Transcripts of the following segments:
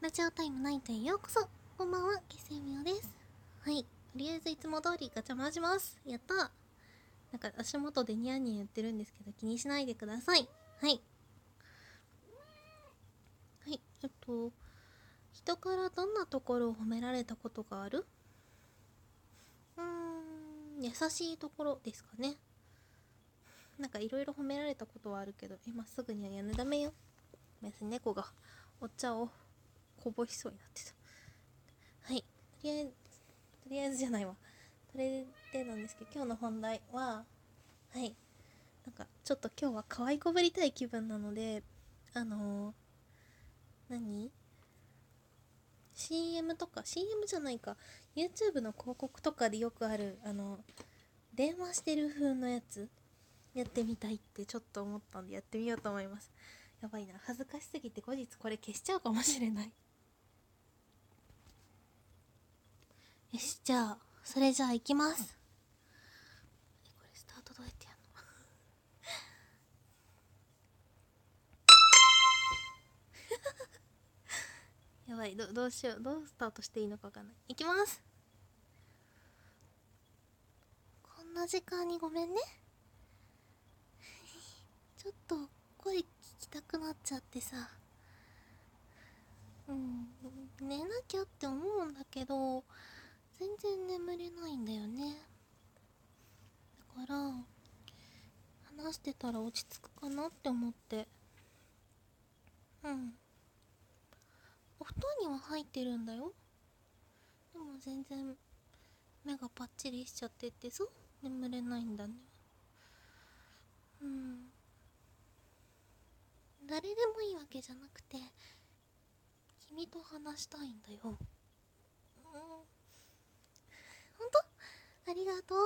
ラジオタイムナイトへようこそこんばんは、キセミオです。はい。とりあえずいつも通りガチャ回します。やったなんか足元でニャンニャン言ってるんですけど気にしないでください。はい。はい。えっと、人からどんなところを褒められたことがある？うーん、優しいところですかね。なんかいろいろ褒められたことはあるけど、今すぐにはやめだめよ。ごめんなさい、猫がお茶をこぼしそうになってた。はい。とりあえず、とりあえずじゃないわ。それでなんですけど、今日の本題は、はい。なんか、ちょっと今日は可愛こぶりたい気分なので、あのー、何 ?CM とか、CM じゃないか、YouTube の広告とかでよくある、あの、電話してる風のやつ、やってみたいってちょっと思ったんでやってみようと思います。やばいな。恥ずかしすぎて後日これ消しちゃうかもしれない。よし、じゃあ、それじゃあ行きます。これスタートどうやってやんの？やばい、どどうしよう。どうスタートしていいのかわかんない。いきますこんな時間にごめんね。ちょっと声聞きたくなっちゃってさ。うん、寝なきゃって思うんだけど、全然眠れないんだよね。だから、話してたら落ち着くかなって思って。うん。お布団には入ってるんだよ。でも全然目がパッチリしちゃっててさ、眠れないんだね。うん。誰でもいいわけじゃなくて、君と話したいんだよ。うん。ほんとありがとう。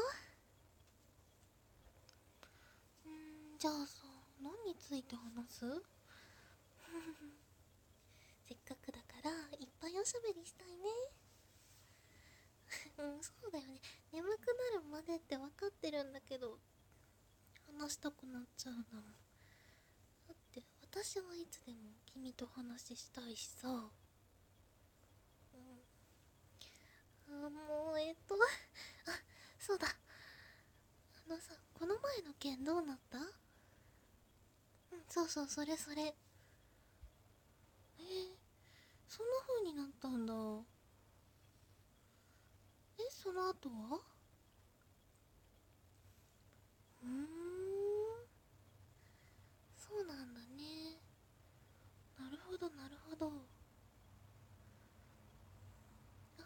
うん、じゃあさ、何について話す？せっかくだから、いっぱいおしゃべりしたいね。うん、そうだよね。眠くなるまでって分かってるんだけど、話したくなっちゃうな。だって、私はいつでも君と話したいしさ。うん。あ、もう、えっと、あ、そうだ。あのさ、この前の件どうなった？うん、そうそう、それそれ。えー、そんな風になったんだ。え、その後は？うん。そうなんだね。なるほど、なるほど。あ、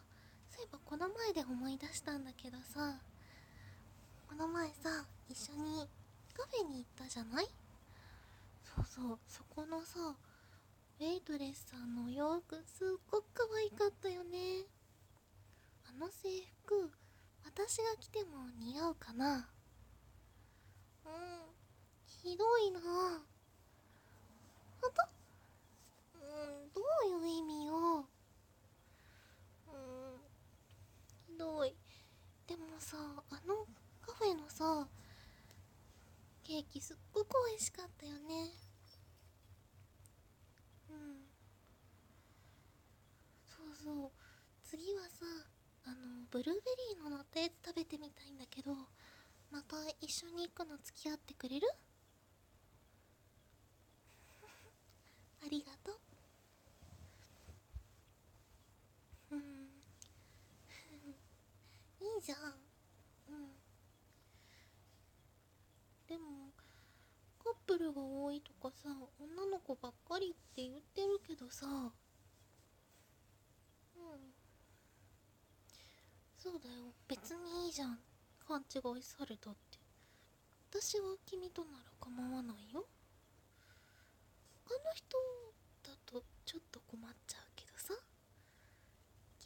そういえばこの前で思い出したんだけどさ、この前さ、一緒にカフェに行ったじゃない？そうそう、そこのさ、ウェイトレスさんのお洋服すっごく可愛かったよね。あの制服、私が着ても似合うかな？うん、ひどいな。ほんとうん、どういう意味ようん、どい。でもさ、あのカフェのさ、ケーキすっごく美味しかったよね。うん。そうそう。次はさ、あの、ブルーベリーの乗ったやつ食べてみたいんだけど、また一緒に行くの付き合ってくれる？ありがとう。うん。じゃん。うん。でも、カップルが多いとかさ、女の子ばっかりって言ってるけどさ、うん。そうだよ。別にいいじゃん。勘違いされたって。私は君となら構わないよ。他の人だとちょっと困っちゃうけどさ。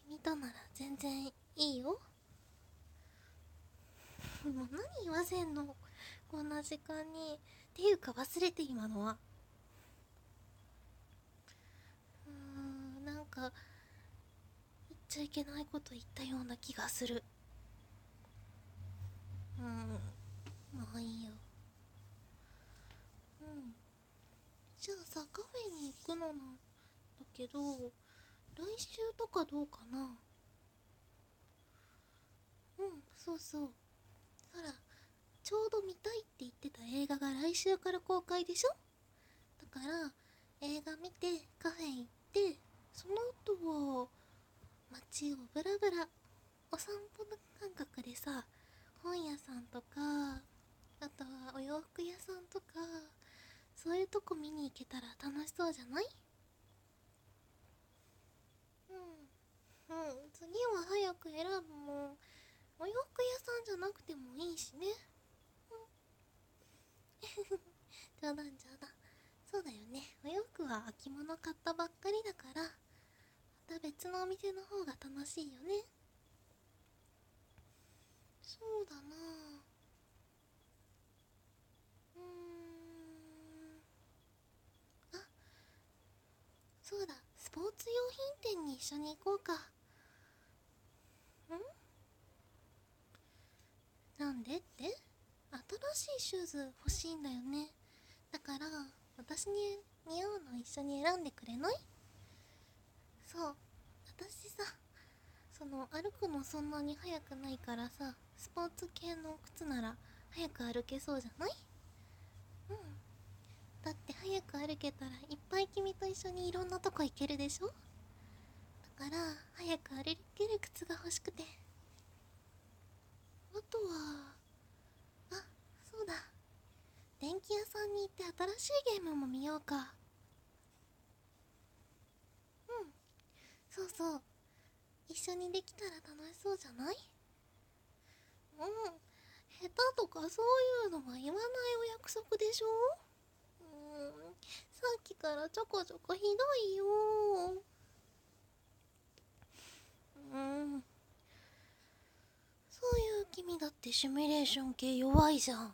君となら全然いいよ。もう何言わせんの？こんな時間に。っていうか忘れて今のは。うーん、なんか、言っちゃいけないこと言ったような気がする。うん、まあいいよ。うん。じゃあさ、カフェに行くのなんだけど、来週とかどうかな？うんそうそうほらちょうど見たいって言ってた映画が来週から公開でしょ？だから映画見てカフェ行ってその後は街をブラブラお散歩の感覚でさ本屋さんとかあとはお洋服屋さんとかそういうとこ見に行けたら楽しそうじゃない？うん。うん。次は早く選ぶもん。じゃなくてもいいしね。うん。冗談冗談。そうだよね。お洋服は秋物買ったばっかりだからまた別のお店の方が楽しいよね。そうだな。うん。あそうだ。スポーツ用品店に一緒に行こうかんなんでって新しいシューズ欲しいんだよね。だから私に似合うの一緒に選んでくれない？そう。私さその歩くのそんなに速くないからさスポーツ系の靴なら早く歩けそうじゃない？うん。だって早く歩けたらいっぱい君と一緒にいろんなとこ行けるでしょ？だから早く歩ける靴が欲しくて。あとは電気屋さんに行って新しいゲームも見ようか。うん。そうそう。一緒にできたら楽しそうじゃない？うん。下手とかそういうのは言わないお約束でしょ？うん。さっきからちょこちょこひどいよ。うん。そういう君だってシミュレーション系弱いじゃん。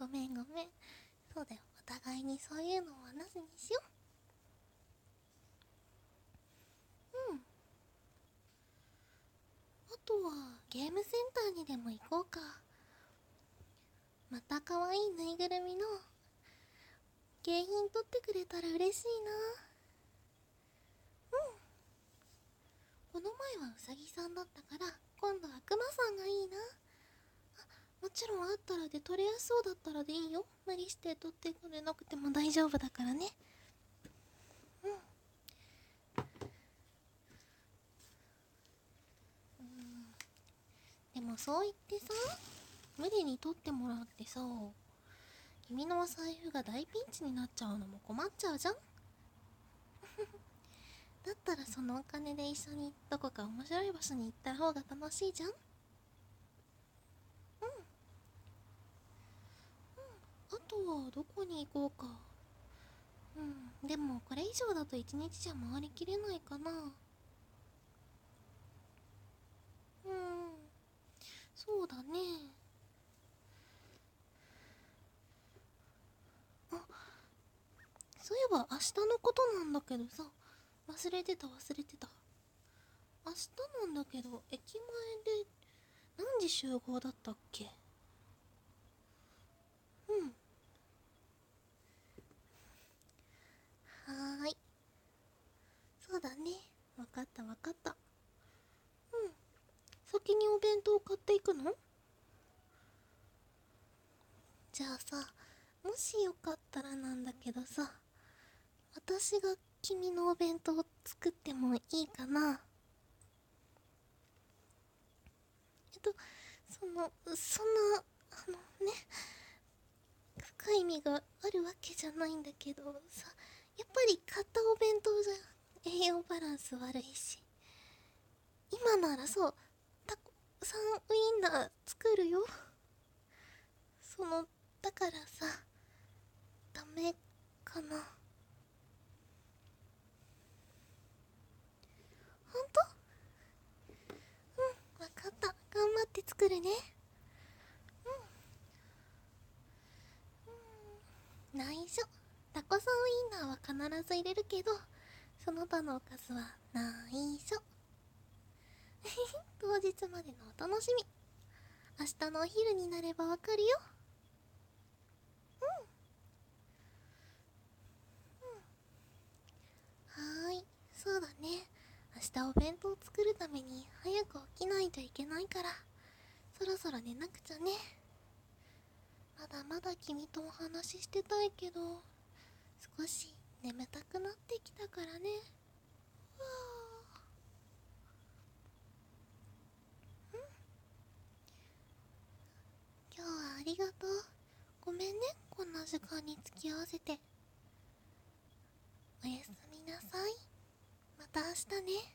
ごめんごめん。そうだよ。お互いにそういうのはなしにしよう。うん。あとはゲームセンターにでも行こうか。また可愛いぬいぐるみの景品取ってくれたら嬉しいな。うん。この前はうさぎさんだったから今度はクマさんがいいな。もちろんあったらで取れやすそうだったらでいいよ。無理して取ってくれなくても大丈夫だからね。うん。でもそう言ってさ無理に取ってもらってさ君のお財布が大ピンチになっちゃうのも困っちゃうじゃん。だったらそのお金で一緒にどこか面白い場所に行った方が楽しいじゃんあとはどこに行こうか。うんでもこれ以上だと一日じゃ回りきれないかな。うんそうだね。あそういえば明日のことなんだけどさ。忘れてた忘れてた。明日なんだけど駅前で何時集合だったっけ？うん。はーい。そうだね。わかったわかった。うん。先にお弁当買っていくの？じゃあさもしよかったらなんだけどさ私が君のお弁当作ってもいいかな？えっとそのそんなあのね深い意味があるわけじゃないんだけどさやっぱり買ったお弁当じゃ栄養バランス悪いし。今ならそうたくさんウインナー作るよ。そのだからさダメかな。ほんとうんわかった。頑張って作るね。うん。うん。内緒。タコさんウインナーは必ず入れるけどその他のおかずは内緒 当日までのお楽しみ。明日のお昼になればわかるよ。うん、うん、はーい。そうだね。明日お弁当作るために早く起きないといけないから。そろそろ寝なくちゃね。まだまだ君とお話ししてたいけど。少し眠たくなってきたからね。わあ。今日はありがとう。ごめんね。こんな時間に付き合わせて。おやすみなさい。また明日ね。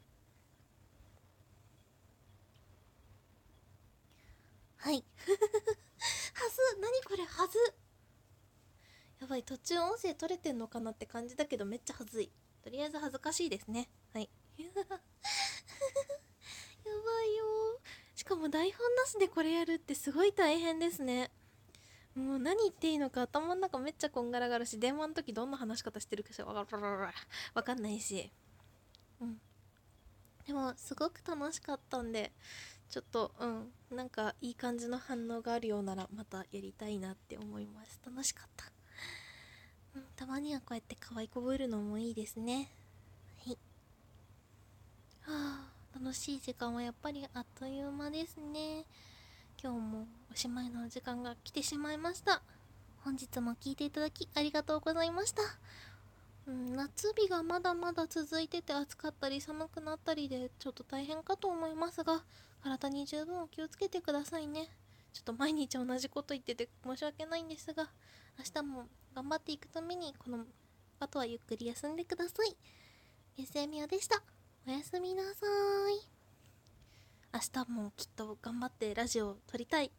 はい。はず何これ？はず。やばい途中音声取れてんのかなって感じだけどめっちゃはずい。とりあえず恥ずかしいですね。はい。やばいよ。しかも台本なしでこれやるってすごい大変ですね。もう何言っていいのか頭の中めっちゃこんがらがるし電話の時どんな話し方してるかしらわかんないし。うん。でもすごく楽しかったんでちょっとうん。なんかいい感じの反応があるようならまたやりたいなって思います。楽しかった、たまにはこうやって可愛いこぶるのもいいですね。はい。はあ楽しい時間はやっぱりあっという間ですね。今日もおしまいの時間が来てしまいました。本日も聴いていただきありがとうございました。うん、夏日がまだまだ続いてて暑かったり寒くなったりでちょっと大変かと思いますが体に十分お気をつけてくださいね。ちょっと毎日同じこと言ってて申し訳ないんですが明日も頑張っていくためにこのあとはゆっくり休んでください。ゆせみおでした。おやすみなさい。明日もきっと頑張ってラジオを撮りたい。